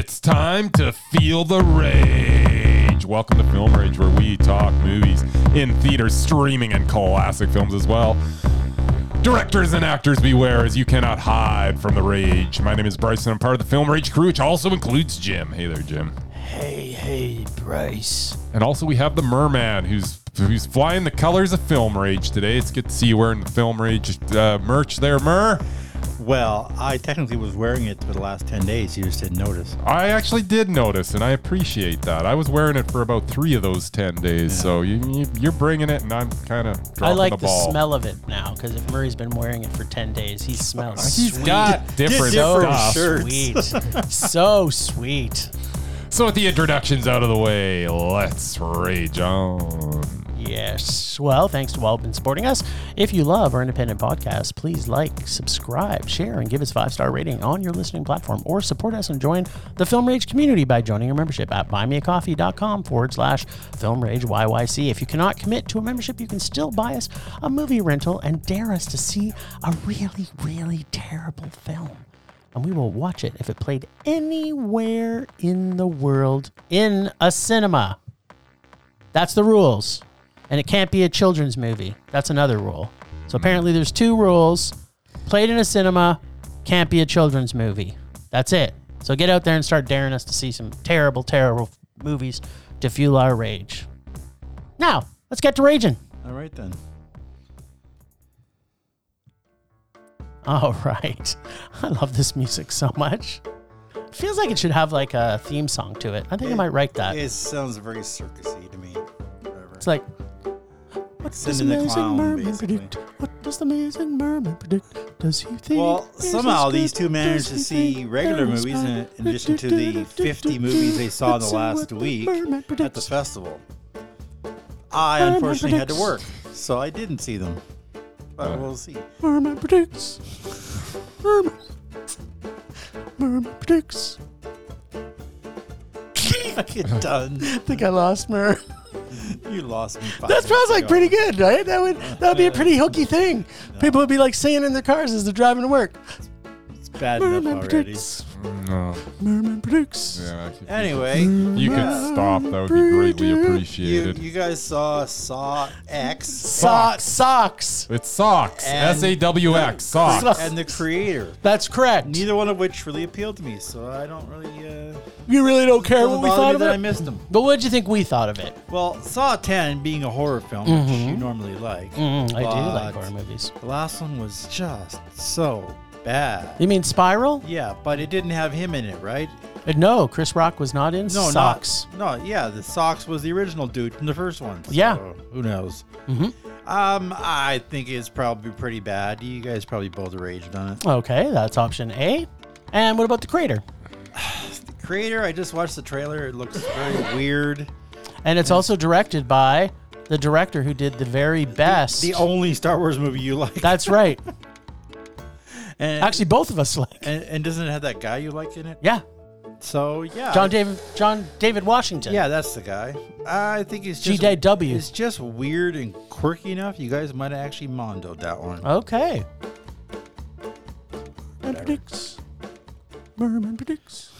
It's time to feel the rage. Welcome to Film Rage, where we talk movies in theaters, streaming, and classic films as well. Directors and actors beware as you cannot hide from the rage. My name is Bryson. I'm part of the Film Rage crew, which also includes Jim. Hey there, Jim. Hey, hey, Bryce. And also we have the Murman, who's who's flying the colors of Film Rage today. It's good to see you wearing the Film Rage uh, merch there, Mer. Well, I technically was wearing it for the last 10 days. You just didn't notice. I actually did notice, and I appreciate that. I was wearing it for about three of those ten days, so you, you, you're bringing it, and I'm kind of dropping I like the the, ball. smell of it now because if Murray's been wearing it for 10 days, he smells He's sweet. got different so stuff. shirts. sweet. so sweet. So with the introductions out of the way, let's rage on. Yes. Well, thanks to all who've been supporting us. If you love our independent podcast, please like, subscribe, share, and give us five star rating on your listening platform, or support us and join the Film Rage community by joining our membership at buymeacoffee.com forward slash Film Rage YYC. If you cannot commit to a membership, you can still buy us a movie rental and dare us to see a really, really terrible film. And we will watch it if it played anywhere in the world in a cinema. That's the rules. And it can't be a children's movie. That's another rule. So apparently there's two rules. Played in a cinema, can't be a children's movie. That's it. So get out there and start daring us to see some terrible, terrible movies to fuel our rage. Now, let's get to raging. All right, then. All right. I love this music so much. It feels like it should have like a theme song to it. I think I might write that. It sounds very circusy to me. Whatever. It's like, what does Send the amazing clown, murman basically. predict? What does the amazing murman predict? Does he think? Well, he's somehow as these good? two managed Does to he see think regular there is movies in, fire? in addition to the 50 movies they saw in the Let's see last what the week murman at the predicts. festival. I Murman unfortunately had to work, predicts. so I didn't see them. But we'll see. Murman predicts. Murman. Murman predicts. Get done. I think I lost Mer. You lost me. That sounds like ago. pretty good, right? That would that would be a pretty hooky thing. People would be like singing in their cars as they're driving to work. It's bad enough already. Predicts. No, Murman predicts. yeah, if Anyway, you could stop. That would be greatly you, appreciated. you guys saw Saw X So- socks. It's socks. And- S A W X. Socks. Socks. and the creator. That's correct. Neither one of which really appealed to me, so I don't really. Uh, You really don't care doesn't what we bother thought of that I it. missed them. But what did you think we thought of it? Well, Saw 10 being a horror film, which you normally like. Mm, I do like but horror movies. The last one was just so bad. You mean Spiral? Yeah, but it didn't have him in it, right? Uh, No, Chris Rock was not in No, Socks. No, yeah, the Socks was the original dude from the first one. so Yeah. Who knows? Mhm. Um, I think it's probably pretty bad. You guys probably both raged on it. Okay, that's option A. And what about the crater? The creator, I just watched the trailer. It looks very weird. And it's also directed by the director who did the very best. The only Star Wars movie you like. that's right. and, Actually, both of us like. and, and doesn't it have that guy you like in it? Yeah, So yeah, John David John David Washington. Yeah, that's the guy. I think it's just GJW. It's just weird and quirky enough. You guys might have actually mondoed that one. Okay. Murman predicts. Murman predicts.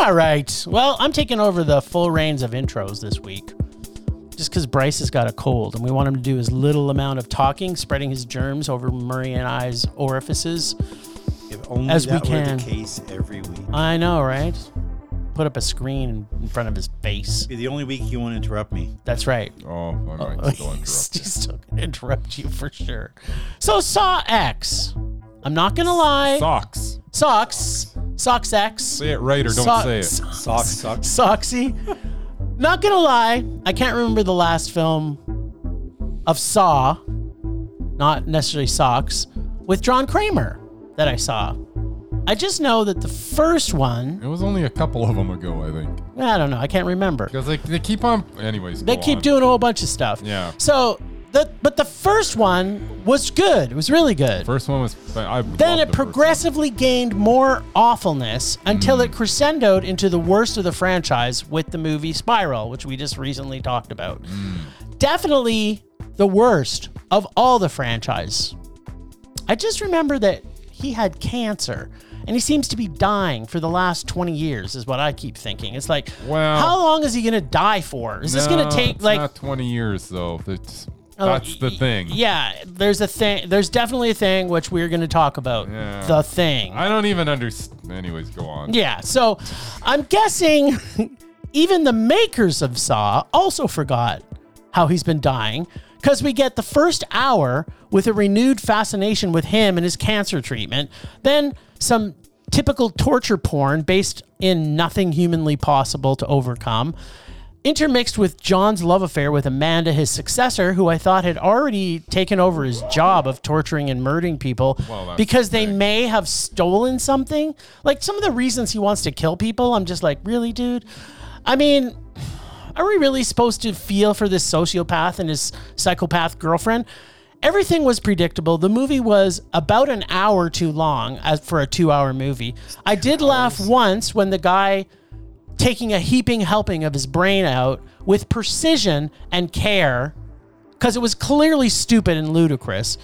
All right. Well, I'm taking over the full reins of intros this week. Just because Bryce has got a cold and we want him to do as little amount of talking, spreading his germs over Murray and I's orifices. If only As we that were can. the case every week. I know, right? Put up a screen in front of his face. Be the only week you won't interrupt me. That's right. Oh, I might Oh, still interrupt. he's still gonna interrupt you for sure. So Saw X. I'm not gonna lie. Socks. Socks. Socks X. Say it right or don't So- say it. Socks suck. Soxy. Not gonna lie, I can't remember the last film of Saw, not necessarily Socks, with John Kramer that I saw. I just know that the first one, It was only a couple of them ago, I think. I don't know, I can't remember. Because they, they keep on. Anyways, They keep on. doing a whole bunch of stuff. Yeah. So, the, but the first one was good. It was really good. First one was. I then it the progressively gained more awfulness until it crescendoed into the worst of the franchise with the movie Spiral, which we just recently talked about. Definitely the worst of all the franchise. I just remember that he had cancer and he seems to be dying for the last 20 years, is what I keep thinking. It's like, Well- how long is he going to die for? Is this going to take it's like not 20 years though. That's, Oh, that's the thing. Yeah, there's a thing. There's definitely a thing which we're going to talk about. Yeah. The thing. I don't even understand. Anyways, go on. yeah. So I'm guessing even the makers of Saw also forgot how he's been dying because we get the first hour with a renewed fascination with him and his cancer treatment, then some typical torture porn based in nothing humanly possible to overcome intermixed with John's love affair with Amanda, his successor, who I thought had already taken over his job of torturing and murdering people Well, because they may have stolen something. Like some of the reasons he wants to kill people, I'm just like, really, dude? I mean, are we really supposed to feel for this sociopath and his psychopath girlfriend? Everything was predictable. The movie was about an hour too long as for a two hour movie. I did laugh once when the guy taking a heaping helping of his brain out with precision and care because it was clearly stupid and ludicrous.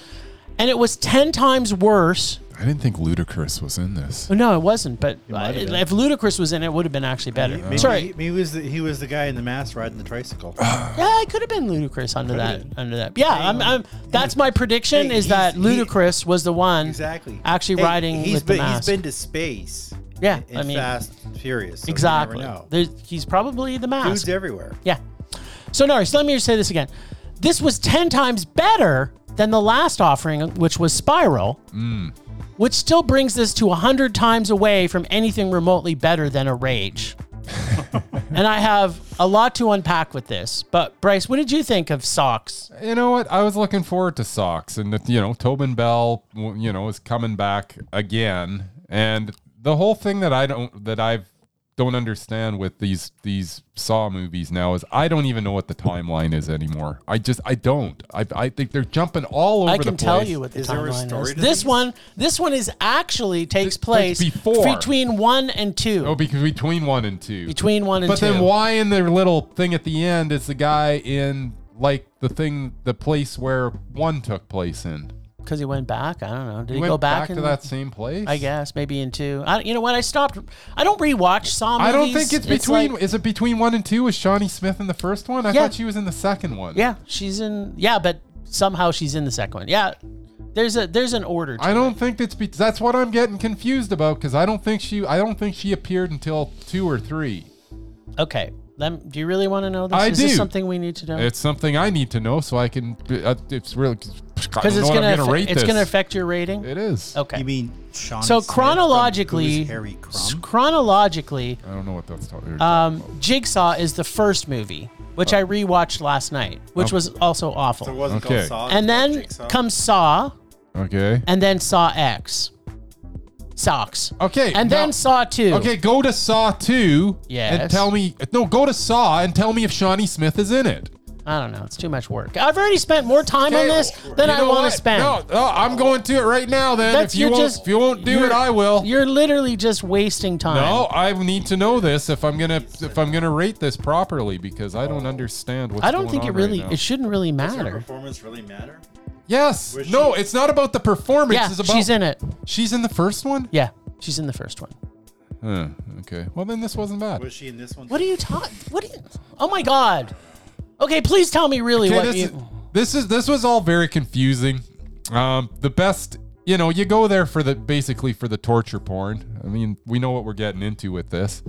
And it was 10 times worse. I didn't think Ludacris was in this. Oh, no, it wasn't, but might if Ludacris was in it, it would have been actually better. Maybe, Sorry. maybe he was the, he was the guy in the mask riding the tricycle. Yeah, it could have been Ludacris under that. been. Under that. Yeah, I'm, I'm, that's my prediction Hey, is that he's- he- Ludacris was the one exactly. actually Hey, riding he's with been, the mask. He's been to space. Yeah, in I mean- Fast Furious. So exactly. never know. There's, he's probably the mask. Dudes everywhere. Yeah. So, Nari, so let me just say this again. This was 10 times better than the last offering, which was Spiral, mm. which still brings this to 100 times away from anything remotely better than a Rage. and I have a lot to unpack with this. But, Bryce, what did you think of Socks? You know what? I was looking forward to Socks, and you know Tobin Bell, you know, is coming back again, and the whole thing that I don't that I've don't understand with these these Saw movies now is I don't even know what the timeline is anymore. I just I don't. I I think they're jumping all over the water. I can tell you what the Is there a timeline story is. to This these? one, this one is actually takes It's place before. between one and two. Oh, because between one and two. between one and But two. then why in the little thing at the end is the guy in like the thing the place where one took place in? Because he went back. I don't know. Did he, He go back, back, in to that same place? I guess maybe in two. I, you know what? I stopped. I don't rewatch Saw movies. I don't think it's between. like- is it between one and two? Was Shawnee Smith in the first one? I Yeah. thought she was in the second one. yeah, she's in. Yeah, but somehow she's in the second one. Yeah, there's a there's an order. To I don't think it's. Be- that's what I'm getting confused about because I don't think she. I don't think she appeared until two or three. Okay. Lem, do you really want to know this? I Is this something we need to know? It's something I need to know so I can. Uh, it's really Because it's gonna, gonna rate it's gonna affect your rating. It is. Okay. You mean Sean? so chronologically, Harry s- Crumb? chronologically, I don't know what that's talking. um, Jigsaw is the first movie, which I rewatched last night, which Oh. was also awful. So it wasn't Okay. called Saw. it and called then Jigsaw? comes Saw, okay. and then Saw X, Socks, Okay. and now- then Saw Two. Okay, go to Saw two. Yes. And tell me. No, go to Saw and tell me if Shawnee Smith is in it. I don't know. It's too much work. I've already spent more time on this than you I want to spend. No, no, I'm going to it right now. Then That's if you you're won't, just if you won't do it, I will. You're literally just wasting time. No, I need to know this if I'm gonna if I'm gonna rate this properly because I don't understand what's. I don't going think it on right really. now. it shouldn't really Does her matter. performance really matter? yes. Was No, she- it's not about the performance. Yeah, it's about she's in it. She's in the first one. Yeah, she's in the first one. Huh, okay. Well, then this wasn't bad. Was she in this one? What are you talking? What? Are you, oh my god. Okay, please tell me really Okay, what this, you. is, this is this was all very confusing. Um, the best, you know, you go there for the basically for the torture porn. I mean, we know what we're getting into with this,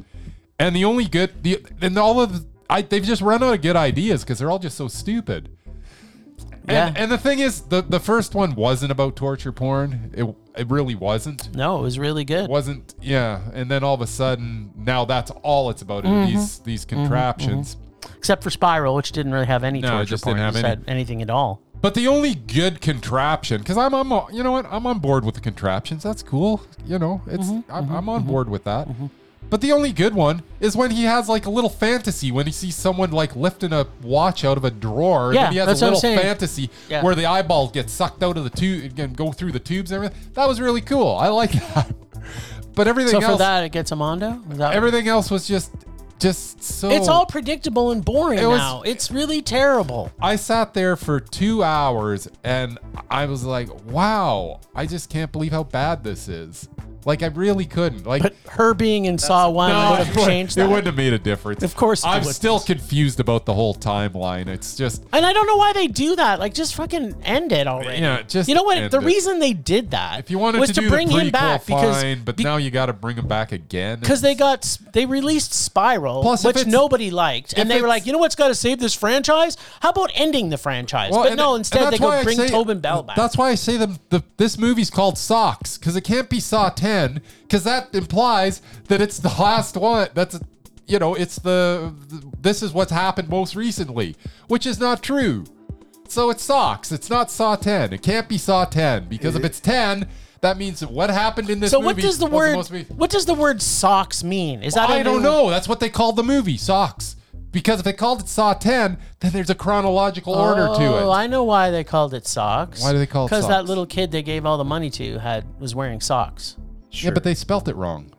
and the only good, the and all of the, I they've just run out of good ideas because they're all just so stupid. Yeah. And, and the thing is, the the first one wasn't about torture porn. It it really wasn't. no, it was really good. It wasn't. Yeah. And then all of a sudden, now that's all it's about. Mm-hmm. These these contraptions. Except for Spiral, which didn't really have any No, it torture just didn't have just any. had anything at all. But the only good contraption, because I'm, I'm, you know what, I'm on board with the contraptions. That's cool. You know, it's, Mm-hmm, I'm, mm-hmm, I'm on mm-hmm, board with that. Mm-hmm. But the only good one is when he has like a little fantasy when he sees someone like lifting a watch out of a drawer. and Yeah, then he has that's a what I'm little saying. fantasy Yeah. where the eyeball gets sucked out of the tube and go through the tubes and everything. That was really cool. I like that. But everything So else, for that, it gets a mondo. Is that everything else was just, just so. It's all predictable and boring It was- now. It's really terrible. I sat there for two hours and I was like, wow, I just can't believe how bad this is. Like I really couldn't. Like But her being in Saw One would have changed it wouldn't have made a difference. Of course it I'm wouldn't. still confused about the whole timeline. It's just And I don't know why they do that. Like, just fucking end it already. Yeah, just you know what? end The it. reason they did that if you wanted was to, to, do bring the him prequel, back because fine, but be- now you got to bring him back again. because they got s- they released Spiral, Plus, if which it's- nobody liked, and they were it's- like, you know what's got to save this franchise? How about ending the franchise? Well, but and- no, and instead they that's why go I bring say- Tobin Bell back. That's why I say the, the this movie's called Socks because it can't be Saw Ten because that implies that it's the last one. That's you know it's the, this is what's happened most recently, which is not true. So it's Socks. It's not Saw Ten. It can't be Saw Ten because if it's ten, that means what happened in this so movie. what does the word re- what does the word socks mean? Is that a I don't new- know. That's what they called the movie, Socks. Because if they called it Saw 10, then there's a chronological order to it. Oh, it. I know why they called it socks. Why do they call it socks? Because that little kid they gave all the money to had was wearing socks. Yeah, but they spelt it wrong.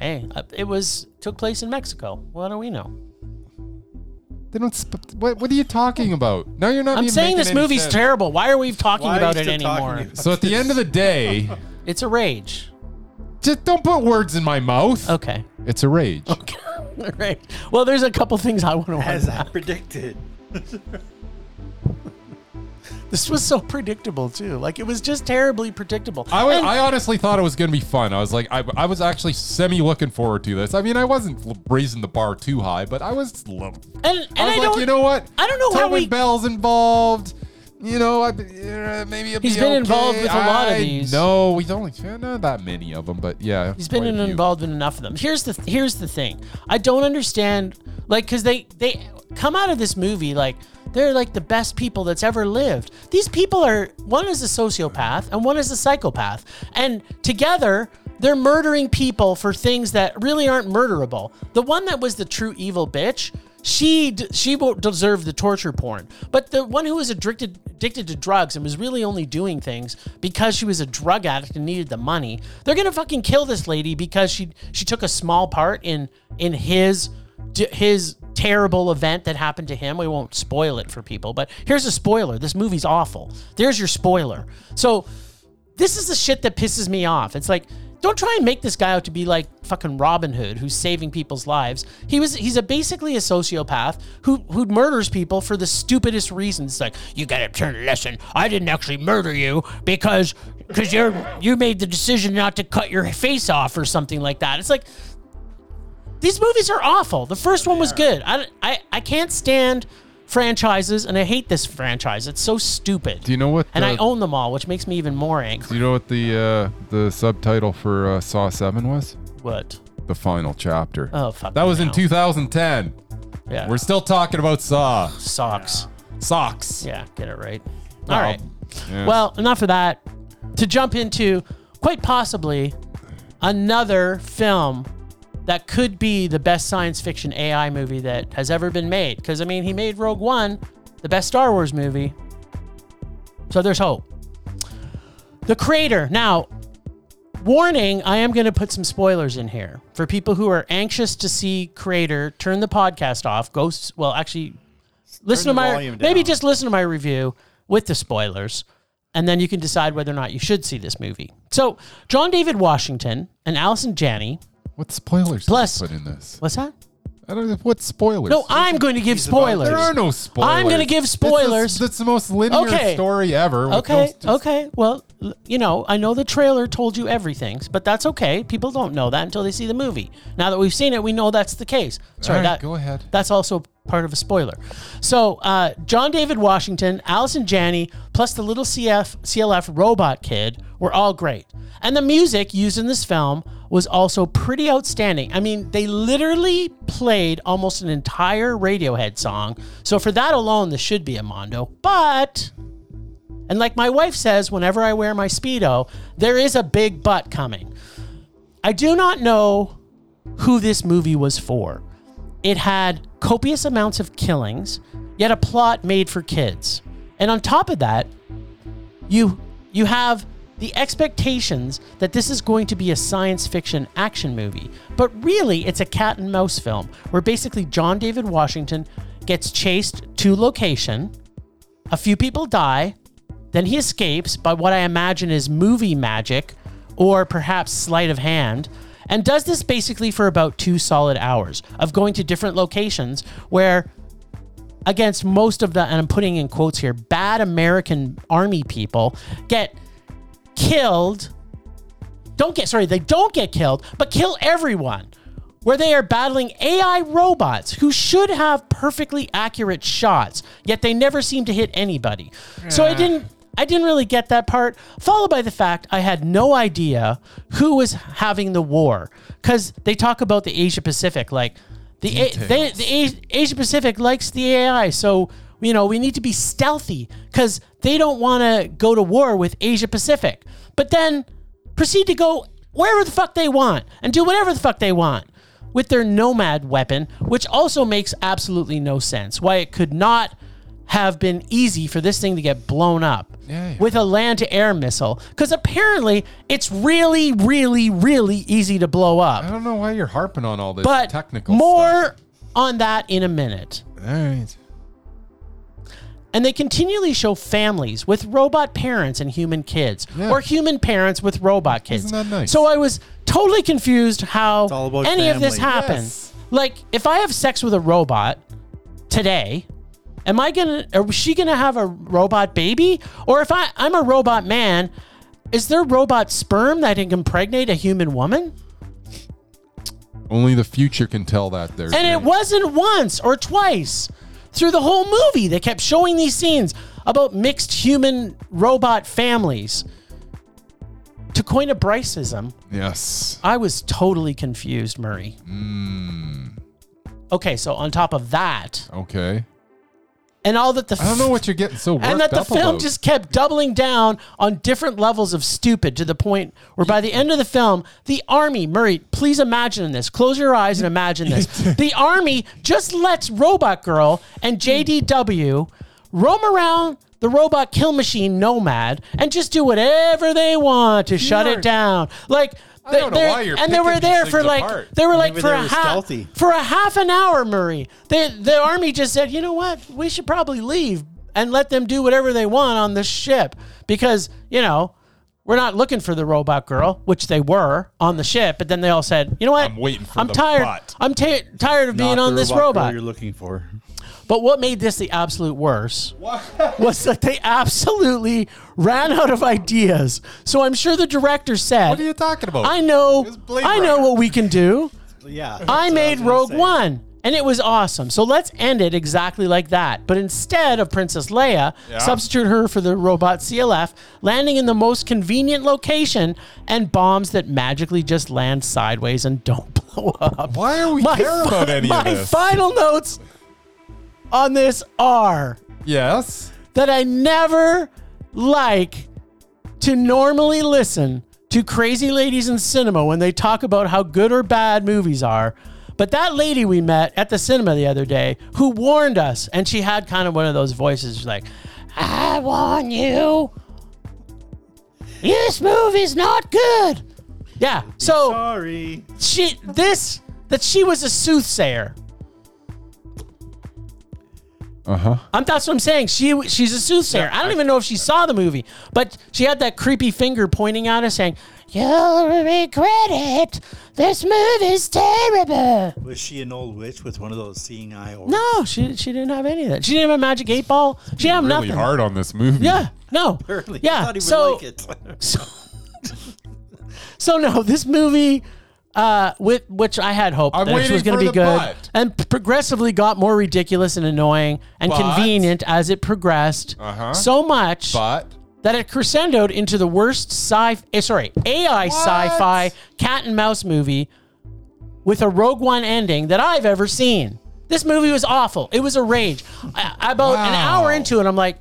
hey, uh, it was took place in Mexico. What do we know? They don't. Sp- what, what are you talking about? No, you're not. I'm even saying this movie's sense. terrible. Why are we talking Why about it still talking anymore? about So at the end of the day, It's a rage. just don't put words in my mouth. Okay. It's a rage. Okay. All right. Well, there's a couple things I want to As I predicted. This was so predictable too. Like it was just terribly predictable. I, wa- And- I honestly thought it was going to be fun. I was like, I, I was actually semi looking forward to this. I mean, I wasn't raising the bar too high, but I was. and, and I was I like, you know what? I don't know how we- Bell's involved. You know, I, uh, maybe He's be been okay. involved with a lot of these. No, he's only not that many of them, but yeah, He's been few. involved in enough of them. Here's the here's the thing. I don't understand like cuz they they come out of this movie like they're like the best people that's ever lived. These people are one is a sociopath and one is a psychopath. And together they're murdering people for things that really aren't murderable. The one that was the true evil bitch, she she won't deserve the torture porn. But the one who was addicted addicted to drugs and was really only doing things because she was a drug addict and needed the money, they're gonna fucking kill this lady because she she took a small part in in his his terrible event that happened to him. We won't spoil it for people, but here's a spoiler. This movie's awful. There's your spoiler. So this is the shit that pisses me off. It's like, don't try and make this guy out to be like fucking Robin Hood who's saving people's lives. He was he's a basically a sociopath who who murders people for the stupidest reasons. Like, you gotta turn a lesson. I didn't actually murder you because because you're you made the decision not to cut your face off or something like that. It's like these movies are awful. The first one was good. I, I, I can't stand franchises, and I hate this franchise. It's so stupid. Do you know what? and I own them all, which makes me even more angry. Do you know what the uh, the subtitle for uh, Saw Seven was? What? The final chapter. Oh fuck. that was me in 2010. Yeah. We're still talking about Saw socks. socks. Yeah, get it right. Well, All right. yeah. Well, enough of that. To jump into quite possibly another film that could be the best science fiction AI movie that has ever been made. Because I mean, he made Rogue One, the best Star Wars movie. So there's hope. The creator. Now, warning, I am going to put some spoilers in here. For people who are anxious to see Creator, turn the podcast off. Go, well, actually, listen to my, maybe just listen to my review with the spoilers, and then you can decide whether or not you should see this movie. So, John David Washington and Allison Janney. What spoilers Plus- put in this? What's that? I don't know what spoilers. No, I'm going to give spoilers. there are no spoilers. I'm gonna give This is- spoilers. That's the most linear Okay. story ever. Okay, no- okay. Well, you know, I know the trailer told you everything, but that's okay. People don't know that until they see the movie. Now that we've seen it, we know that's the case. Sorry, right, that, go ahead. That's also part of a spoiler. So, uh, John David Washington, Allison Janney, plus the little CF CLF robot kid were all great. And the music used in this film was also pretty outstanding. I mean, they literally played almost an entire Radiohead song. So for that alone, this should be a Mondo. But and like my wife says, whenever I wear my Speedo, there is a big butt coming. I do not know who this movie was for. It had copious amounts of killings, yet a plot made for kids. And on top of that, you you have the expectations that this is going to be a science fiction action movie, but really it's a cat and mouse film where basically John David Washington gets chased to location, a few people die, then he escapes by what I imagine is movie magic or perhaps sleight of hand, and does this basically for about two solid hours of going to different locations where against most of the, and I'm putting in quotes here, bad American army people get killed. Don't get, sorry, they don't get killed, but kill everyone. Where they are battling AI robots who should have perfectly accurate shots, yet they never seem to hit anybody. So I didn't. I didn't really get that part, followed by the fact I had no idea who was having the war. Because they talk about the Asia Pacific, like the, A- they, the A- Asia Pacific likes the AI, so you know we need to be stealthy because they don't want to go to war with Asia Pacific. But then proceed to go wherever the fuck they want and do whatever the fuck they want with their nomad weapon, which also makes absolutely no sense. Why it could not have been easy for this thing to get blown up Yeah, yeah. with a land to air missile because apparently it's really, really, really easy to blow up. I don't know why you're harping on all this But technical more stuff. on that in a minute. All right. And they continually show families with robot parents and human kids, Yeah. or human parents with robot kids. Isn't that nice? So I was totally confused how all about any of this family. happened. Yes. Like, if I have sex with a robot today, am I gonna? Are she gonna have a robot baby? Or if I I'm a robot man, is there robot sperm that can impregnate a human woman? Only the future can tell that there. And it wasn't once or twice. Through the whole movie, they kept showing these scenes about mixed human robot families. To coin a Bryceism, Yes. I was totally confused, Murray. Hmm. Okay, so on top of that, Okay. And all that the I don't know what you're getting so worked and that the up film about. just kept doubling down on different levels of stupid to the point where by the end of the film, the army, Murray, please imagine this. Close your eyes and imagine this. the army just lets Robot Girl and JDW roam around the robot kill machine Nomad and just do whatever they want to shut it down. Like I don't know why you're and they were picking there these for things like apart. they were like Maybe for they a were half stealthy. for a half an hour, Murray. They, the army just said, you know what? We should probably leave and let them do whatever they want on this ship because, you know, we're not looking for the robot girl, which they were on the ship. But then they all said, you know what? I'm waiting for I'm the tired. butt." I'm ta- tired of being Not on the this robot girl robot. you're looking for. But what made this the absolute worst was that they absolutely ran out of ideas. So I'm sure the director said, What are you talking about? I know, It was Blade I know Runner. what we can do. Yeah. I that's what was made gonna Rogue say. One, and it was awesome. So let's end it exactly like that. But instead of Princess Leia, Yeah. substitute her for the robot CLF, landing in the most convenient location, and bombs that magically just land sideways and don't blow up. Why are we My care fi- about any my of this? final notes on this are yes. that I never like to normally listen to crazy ladies in cinema when they talk about how good or bad movies are. But that lady we met at the cinema the other day who warned us, and she had kind of one of those voices like, I warn you, this movie's not good. Yeah. So Sorry. she this that she was a soothsayer. Uh huh. I'm, that's what I'm saying. She she's a soothsayer. I don't even know if she saw the movie, but she had that creepy finger pointing at us, saying, "You'll regret it. This movie's terrible." Was she an old witch with one of those seeing eye orbs? No, she she didn't have any of that. She didn't have a magic eight ball. She didn't have Really nothing. hard on this movie. Yeah, no. Apparently. I Yeah. thought he would So like it. so so no, this movie. Uh, with which I had hoped I'm that it waiting was going for to be the good, but. and progressively got more ridiculous and annoying and But- convenient as it progressed. Uh-huh. So much But that it crescendoed into the worst sci eh, sorry AI sci-fi cat and mouse movie with a Rogue One ending that I've ever seen. This movie was awful. It was a rage. I, about an Wow. hour into it, I'm like,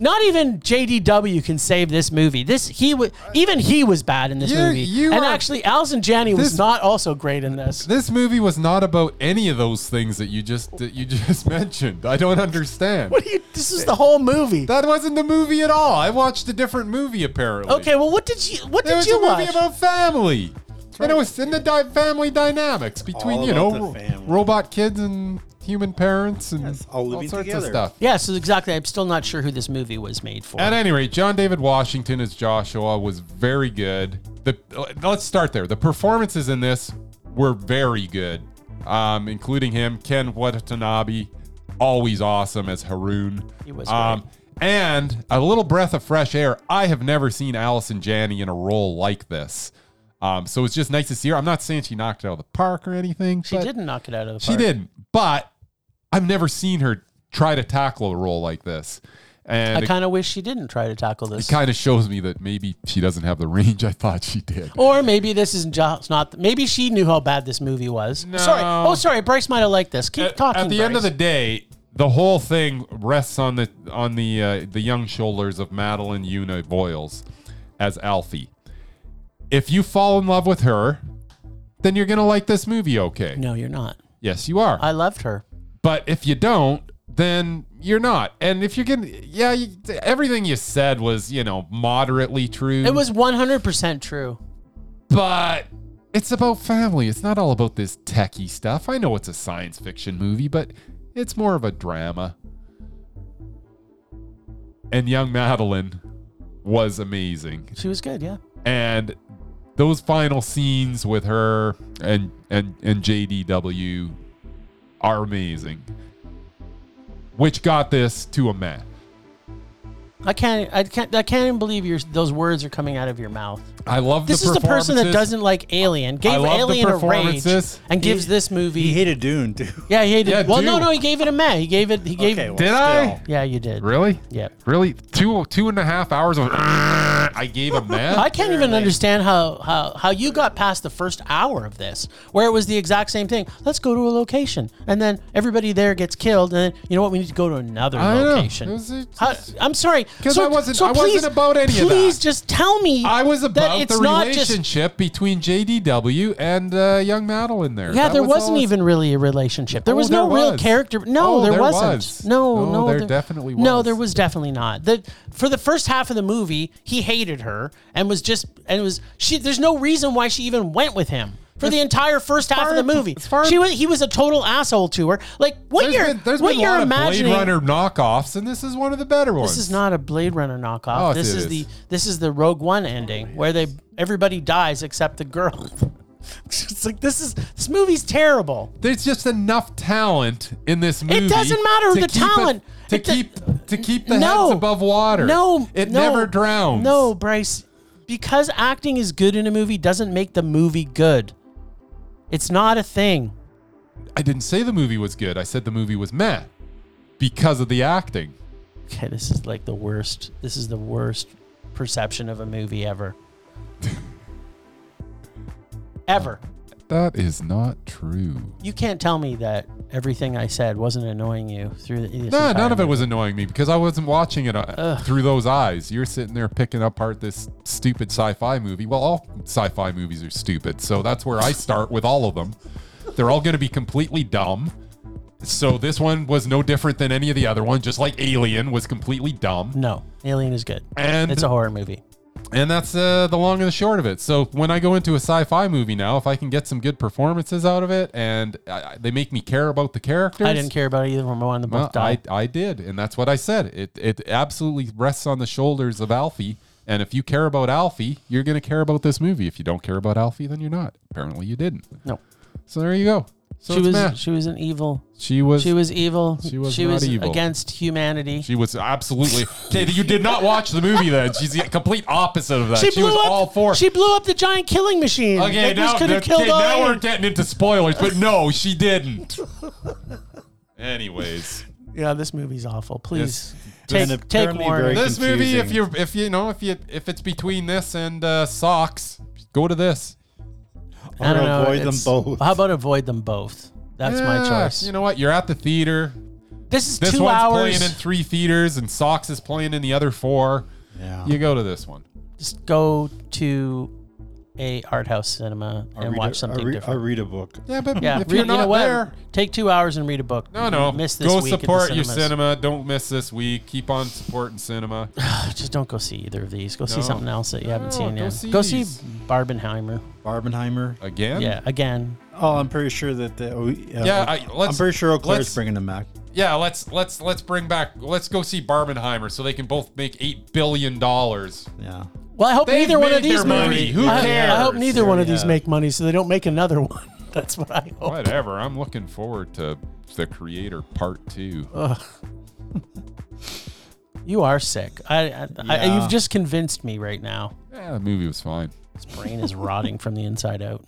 not even JDW can save this movie. This he was even he was bad in this You- movie. you and are- actually, Allison Janney was This- not also great in this. this movie was not about any of those things that you just that you just mentioned. I don't understand. What do you? This is the whole movie. That wasn't the movie at all. I watched a different movie apparently. Okay, well, what did you? What It did was you a movie watch? about family. And it was in the di- family dynamics between, All you about know, the family. robot kids and human parents and Yes, all living sorts together. of stuff. yeah, so exactly. I'm still not sure who this movie was made for. At any rate, John David Washington as Joshua was very good. the let's start there. The performances in this were very good, um, including him, Ken Watanabe, always awesome as Haroon. He was Um, and a little breath of fresh air. I have never seen Allison Janney in a role like this. Um, so it's just nice to see her. I'm not saying she knocked it out of the park or anything. She but didn't knock it out of the park. She park. didn't. But I've never seen her try to tackle a role like this. And I kind of wish she didn't try to tackle this. It kind of shows me that maybe she doesn't have the range I thought she did. Or maybe this isn't just not. Maybe she knew how bad this movie was. Sorry. Oh, sorry. Bryce might have liked this. Keep at, talking. at the end of the day, the whole thing rests on the on the uh, the young shoulders of Madeleine Yuna Voyles as Alfie. If you fall in love with her, then you're gonna like this movie. Okay, no, you're not. yes, you are. I loved her. But if you don't, then you're not. And if you're gonna, yeah, you, everything you said was you know moderately true. It was 100% true. but it's about family. It's not all about this techie stuff. I know it's a science fiction movie, but it's more of a drama. And young Madeleine was amazing. She was good. Yeah. And those final scenes with her and and and JDW are amazing. Which got this to a meh. I can't. I can't. I can't even believe your those words are coming out of your mouth. I love This the is the person that doesn't like Alien. Gave I love the Alien a rage performances. and gives He- this movie. He hated Dune too. yeah, he hated. Yeah, well, no, no, he gave it a meh. He gave it. He gave. Okay, well, Did I? yeah, you did. Really? Yeah. Really? Two two and a half hours of I gave a man. I can't even understand how, how how you got past the first hour of this, where it was the exact same thing. Let's go to a location, and then everybody there gets killed, and then you know what? We need to go to another I know. location. It was- it- How- I'm sorry, 'Cause So- I wasn't- so I wasn't please- about any of that. Please just tell me. I was that about it's the not just relationship between JDW and uh, young Madeleine there. Yeah, That there was all wasn't it's- even really a relationship. There Oh, was no there real was. character. No, Oh, there, there wasn't. was. No, No, no, there definitely No, was. there was definitely not. The for the first half of the movie, he hated her and was just and was she. There's no reason why she even went with him. For the entire first half far of the movie, as far she was, he was a total asshole to her. Like what There's you're, been, there's what been a you're lot of imagining. Blade Runner knockoffs, and this is one of the better ones. This is not a Blade Runner knockoff. Oh, this it is, is. the this is the Rogue One ending oh, where they everybody dies except the girl. it's like this is this movie's terrible. There's just enough talent in this movie. It doesn't matter to the keep it- talent. To keep to keep the No. heads above water. No, it no, never drowns. No, Bryce, because acting is good in a movie doesn't make the movie good. It's not a thing. I didn't say the movie was good. I said the movie was meh because of the acting. Okay, this is like the worst. This is the worst perception of a movie ever. ever. That is not true. You can't tell me that everything I said wasn't annoying you through the. this No, entire none of it movie. was annoying me because I wasn't watching it uh, through those eyes. You're sitting there picking apart this stupid sci-fi movie. Well, all sci-fi movies are stupid, so that's where I start with all of them. They're all going to be completely dumb. So this one was no different than any of the other ones. Just like Alien was completely dumb, No, Alien is good. and It's a horror movie. And that's uh, the long and the short of it. So when I go into a sci-fi movie now, if I can get some good performances out of it, and I, they make me care about the characters, I didn't care about either one of them. I wanted both well, I. I did, and that's what I said. It it absolutely rests on the shoulders of Alfie. And if you care about Alfie, you're going to care about this movie. If you don't care about Alfie, then you're not. Apparently, you didn't. no, So there you go. So she was meh. she was an evil. she was She was evil. She was not evil. against humanity. she was absolutely okay. You did not watch the movie then. She's the complete opposite of that. She, was up, all for. She blew up the giant killing machine. okay, that now, just could have okay, killed all now we're getting into spoilers, but no, she didn't. Anyways, Yeah, this movie's awful. Please And take take apparently warning. very- this movie, if you if you know if you if it's between this and uh, socks, go to this. I don't know. avoid them both. How about avoid them both? That's my Yeah, choice. You know what? You're at the theater. this is This two one's hours. playing in three theaters, and Socks is playing in the other four. Yeah. You go to this one. Just go to a art house cinema Or and read watch a- something or re- different. Or read a book. Yeah, but yeah, if re- you're you know not what? there, Take two hours and read a book. no, no, Miss this go week at the support your cinemas. cinema. Don't miss this week. Keep on supporting cinema. Just don't go see either of these. Go see No. something else that you haven't No, seen go yet. see go see these. Barbenheimer. Barbenheimer. Again? Yeah, again. Oh, I'm pretty sure that the. oh, uh, Yeah, I- I'm pretty sure Eau Claire's let's- bringing them back. Yeah, let's let's let's bring back let's go see Barbenheimer so they can both make eight billion dollars. Yeah. Well, I hope They've neither one of made these their money. Who I, I hope cares? neither one of these Yeah. make money, so they don't make another one. That's what I hope. Whatever. I'm looking forward to the creator part two. You are sick. I, I, I Yeah. you've just convinced me right now. Yeah, the movie was fine. His brain is rotting from the inside out.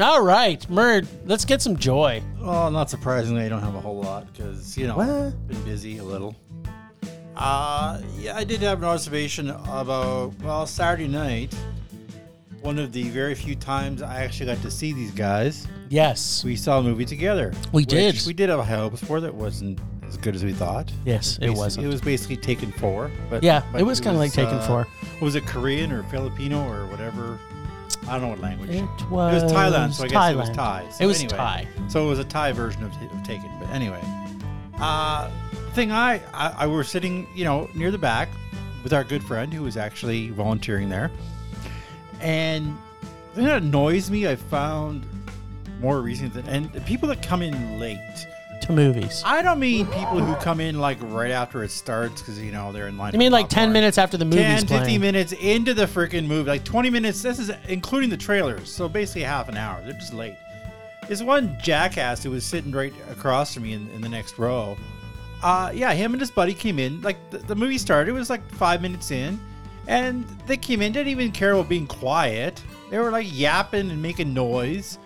All right, Murd, let's get some joy. Well, not surprisingly, I don't have a whole lot because you know What? been busy a little. Uh, yeah, I did have an observation about well Saturday night. One of the very few times I actually got to see these guys. Yes. We saw a movie together. We did. We did have a high hopes for. That wasn't as good as we thought. Yes, it Basi- wasn't. It was basically Taken Four. But Yeah, but it was kinda like Taken uh, Four. Was it Korean or Filipino or whatever? I don't know what language. It was, It was, was Thailand, so I guess it was Thailand. Thai. it was anyway, Thai. So it was a Thai version of, of Taken. But anyway, uh, thing I, I I were sitting, you know, near the back with our good friend who was actually volunteering there, and thing that annoys me, I found more recent than and the people that come in late. To movies. I don't mean people who come in like right after it starts because you know they're in line. You mean like 10 minutes after the movie's 10, 50 playing? minutes into the freaking movie, like 20 minutes. This is including the trailers, so basically half an hour. They're just late. There's one jackass who was sitting right across from me in, in the next row. Uh, yeah, him and his buddy came in. Like the, the movie started, it was like five minutes in, and they came in. Didn't even care about being quiet. They were like yapping and making noise.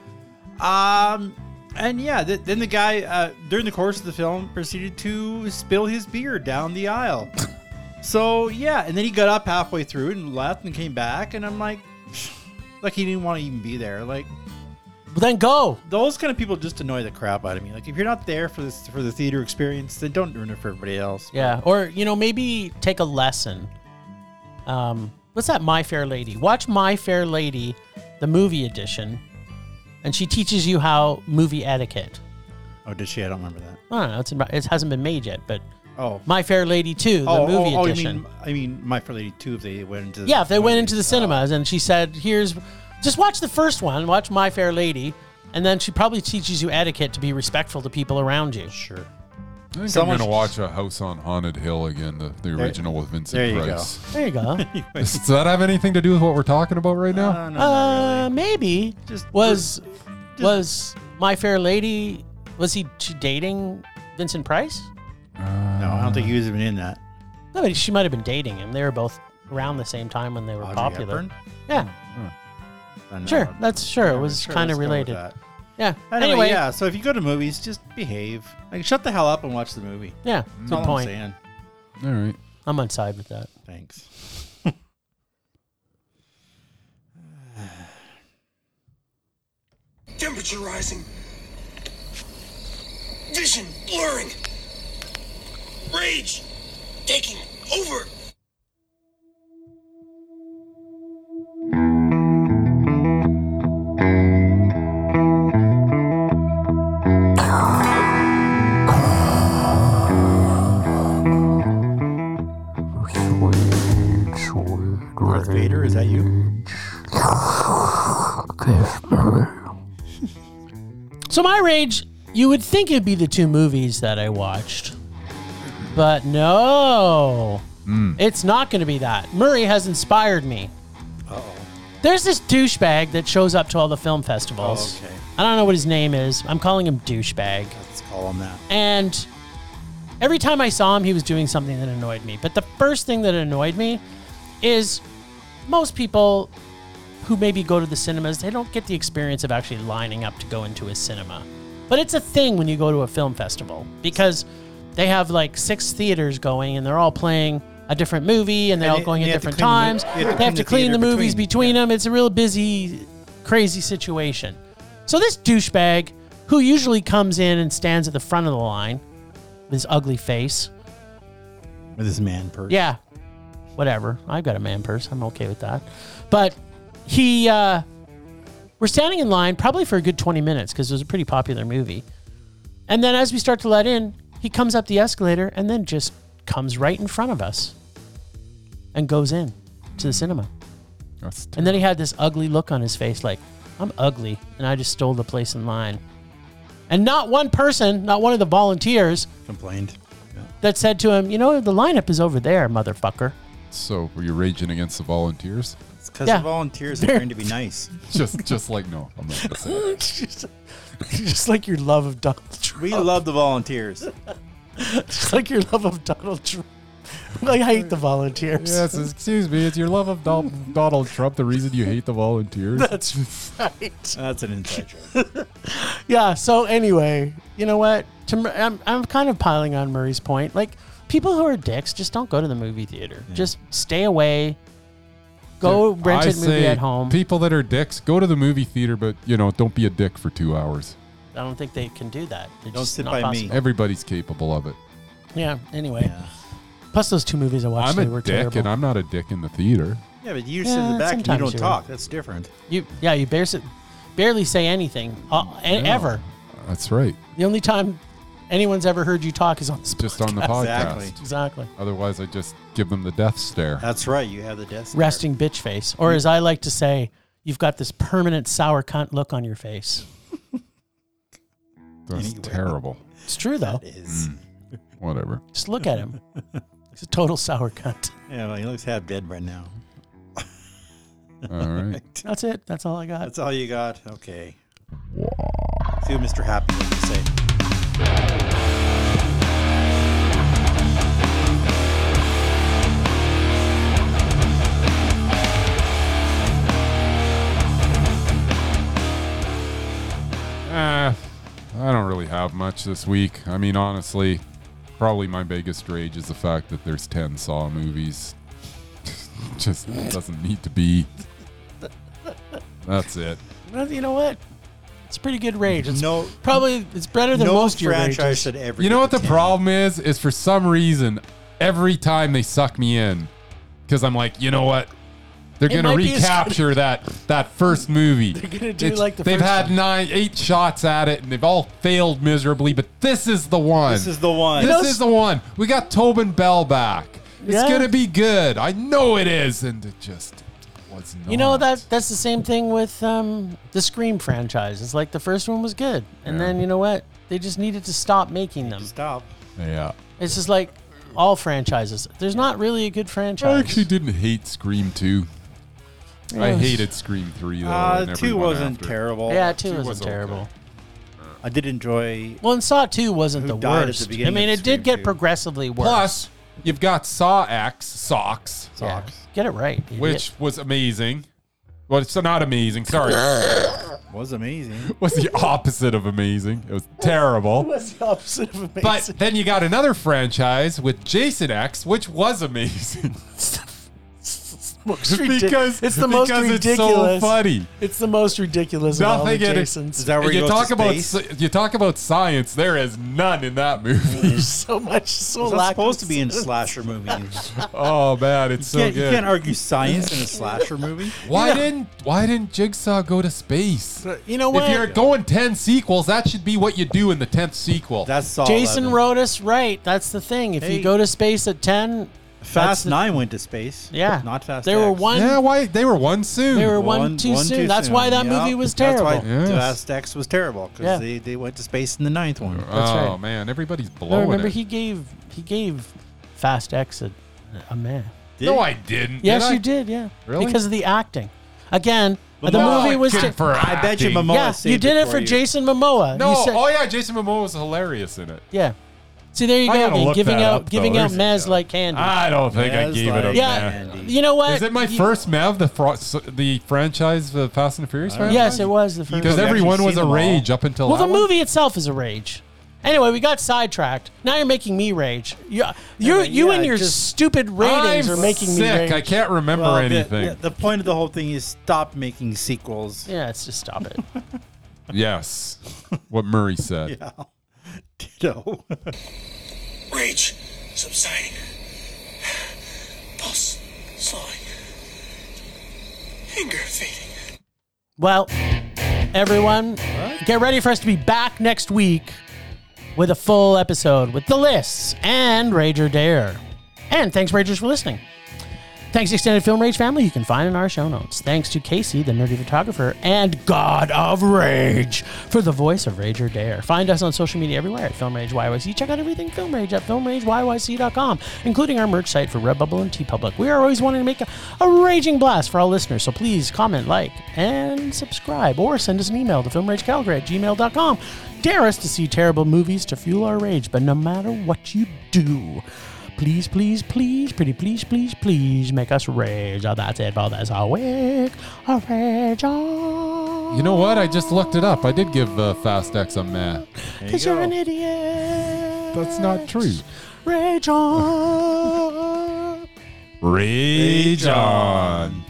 Um, and yeah, th- then the guy uh, during the course of the film proceeded to spill his beer down the aisle. so yeah, and then he got up halfway through and left and came back, and I'm like, like he didn't want to even be there. Like Well, then go. those kind of people just annoy the crap out of me. Like if you're not there for this for the theater experience, then don't ruin it for everybody else. Yeah. Or, you know, maybe take a lesson. Um, what's that, My Fair Lady? Watch My Fair Lady, the movie edition, and she teaches you how movie etiquette. Oh, did she? I don't remember that. I don't know. It's in, it hasn't been made yet, but Oh. My Fair Lady 2, the oh, movie oh, oh, you edition. mean I mean My Fair Lady two if they went into the yeah, if they went into the Oh. cinemas and she said, here's, just watch the first one, watch My Fair Lady, and then she probably teaches you etiquette to be respectful to people around you. Sure. I think Someone I'm gonna watch a House on Haunted Hill again, the, the original with Vincent there you Price. There you go. Does that have anything to do with what we're talking about right now? Uh, no, not Uh, really. maybe. Just Was was My Fair Lady? Was he she dating Vincent Price? No, I don't think he was even in that. No, but she might have been dating him. They were both around the same time when they were Audrey popular. Hepburn? Yeah, I know. sure. Um, that's sure. It was sure, kind of let's go with related. that. Yeah. Anyway, Anyway, yeah. So if you go to movies, just behave. Like, shut the hell up and watch the movie. yeah. That's Good all I'm point. saying. All right. I'm on side with that. Thanks. Temperature rising. Vision blurring. Rage taking over. Is that you? So my rage, you would think it'd be the two movies that I watched, but no, hmm. it's not going to be that. Murray has inspired me. Uh-oh. There's this douchebag that shows up to all the film festivals. Oh, okay. I don't know what his name is. I'm calling him douchebag. Let's call him that. And every time I saw him, he was doing something that annoyed me. But the first thing that annoyed me is most people who maybe go to the cinemas, they don't get the experience of actually lining up to go into a cinema. But it's a thing when you go to a film festival because they have like six theaters going and they're all playing a different movie and they're And all they- going at they different the times. have to they have to the clean the theater movies between. between them. It's a real busy, crazy situation. So this douchebag, who usually comes in and stands at the front of the line with his ugly face, With his man purse. yeah, whatever. I've got a man purse. I'm okay with that. But he, uh, we're standing in line probably for a good 20 minutes because it was a pretty popular movie. And then as we start to let in, he comes up the escalator and then just comes right in front of us and goes in to the cinema. And then he had this ugly look on his face like, I'm ugly and I just stole the place in line. And not one person, not one of the volunteers Complained. that said to him, "You know, the lineup is over there, motherfucker." So were you raging against the volunteers? It's because Yeah. the volunteers are trying to be nice. Just just like no, I'm not gonna say. it. just, just like your love of Donald Trump. We love the volunteers. Just like your love of Donald Trump. I hate the volunteers. Yes, excuse me. It's your love of Don- Donald Trump the reason you hate the volunteers. That's right. That's an inside joke. Yeah. So anyway, you know what? To, I'm I'm kind of piling on Murray's point. Like people who are dicks, just don't go to the movie theater. Just stay away. Go rent I a movie at home. People that are dicks, go to the movie theater, but you know, don't be a dick for two hours. I don't think they can do that. It's Don't sit not by me. Everybody's capable of it. Yeah. Anyway, Yeah. plus those two movies I watched, I'm they a were dick, terrible. and I'm not a dick in the theater. Yeah, but you sit in the back and you sometimes don't you're talk. That's different. you, yeah, you barely barely say anything uh, e- Yeah. ever. That's right. The only time anyone's ever heard you talk is on this Just on the podcast. Exactly. Exactly. Otherwise, I just give them the death stare. That's right. You have the death there. Resting bitch face, or as I like to say, you've got this permanent sour cunt look on your face. That's Anyway. terrible. It's true though. Is. Mm. Whatever. Just look at him. He's a total sour cunt. Yeah, well, he looks half dead right now. All right. That's it. That's all I got. That's all you got? Okay. See what Mr. Happy has to say. Eh, much this week. I mean, honestly, probably my biggest rage is the fact that there's 10 Saw movies. Just doesn't need to be. That's it. You know what? It's a pretty good rage. It's No, probably it's better than no most of your franchise rages. should ever. You know what the 10. problem is? Is for some reason, every time they suck me in, because I'm like, you know what? They're It gonna might be as recapture that that first movie. They're gonna do like the they've first had one. nine, eight shots at it, and they've all failed miserably. But this is the one. This is the one. This is the one. We got Tobin Bell back. It's Yeah. gonna be good. I know it is, and it just was not. You know that that's the same thing with um, the Scream franchise. It's like the first one was good, and Yeah. then you know what? They just needed to stop making them. Stop. Yeah. It's just like all franchises. There's not really a good franchise. I actually didn't hate Scream two. I Yeah. hated Scream three though. Uh, and two everyone wasn't after. terrible. yeah, two Two wasn't was okay. terrible. I did enjoy. Well, and Saw two wasn't Who the died at the worst. I beginning mean, of it did Scream get 2. progressively worse. Plus, you've got Saw X Socks, Yeah. Socks. Get it right. idiot. which was amazing. Well, it's not amazing. Sorry, Was amazing. was the opposite of amazing. It was terrible. was the opposite of amazing. But then you got another franchise with Jason X, which was amazing Most ridic- because it's the most because ridiculous. It's so funny. It's the most ridiculous of all the Nothing in it. Jasons. Is that where you he goes talk to about space? sci- you talk about science. There is none in that movie. There's so much, so It's lack supposed to be in slasher movies. oh man, it's so can't, you can't argue science in a slasher movie. why didn't Why didn't Jigsaw go to space? You know what? If you're going ten sequels, that should be what you do in the tenth sequel. That's all. Jason 11. wrote us right. That's the thing. If Hey. you go to space at ten, that's Fast the- Nine went to space. Yeah. not Fast. There were one. yeah, why they were one soon. They were one, too soon. That's why that Yeah. movie was terrible. That's terrible. why Yes. Fast X was terrible because Yeah. they, they went to space in the ninth one. oh That's right. man, everybody's blowing. No, blowing remember it. he gave he gave Fast X a, a man. no, I didn't. Yes, did I? you did. Yeah, Really? because of the acting. Again, the movie was. Good for I bet you acting. Momoa yeah, saved you did it for you. Jason Momoa. No, said- oh yeah, Jason Momoa was hilarious in it. yeah. See, there you I go gotta again, look giving that out up, giving though. out There's- mez like candy. I don't think I Yes, gave it a like- yeah, Mandy. you know what? Is it my You- first Mev, the fro- the franchise, the Fast and the Furious franchise? Yes, it was the first. Because Have you everyone actually was seen a them all? rage up until Well, the that one. movie itself is a rage. Anyway, we got sidetracked. Now you're making me rage. You, you, but you yeah, and your just- stupid ratings I'm are making sick. me rage. I can't remember Well, the- anything. The, the point of the whole thing is stop making sequels. Yeah, it's just stop it. Yes, what Murray said. Yeah. Ditto. Rage subsiding. Pulse slowing. Anger fading. well, everyone, get ready for us to be back next week with a full episode with the lists and Rage or Dare. And thanks, Ragers, for listening. Thanks Extended Film Rage family, you can find in our show notes. Thanks to Casey, the nerdy photographer, and God of Rage for the voice of Rage or Dare. Find us on social media everywhere at Film Rage YYC. Check out everything Film Rage at filmrageyyc.com, including our merch site for Redbubble and TeePublic. We are always wanting to make a, a raging blast for all listeners, so please comment, like, and subscribe, or send us an email to filmragecalgary at gmail.com. Dare us to see terrible movies to fuel our rage, but no matter what you do, Please, please, please, pretty please, please, please make us rage. Oh, that's it for That's week. A rage on. You know what? I just looked it up. I did give uh, Fast X a meh. Because you are an idiot. That's not true. Rage on. Rage on.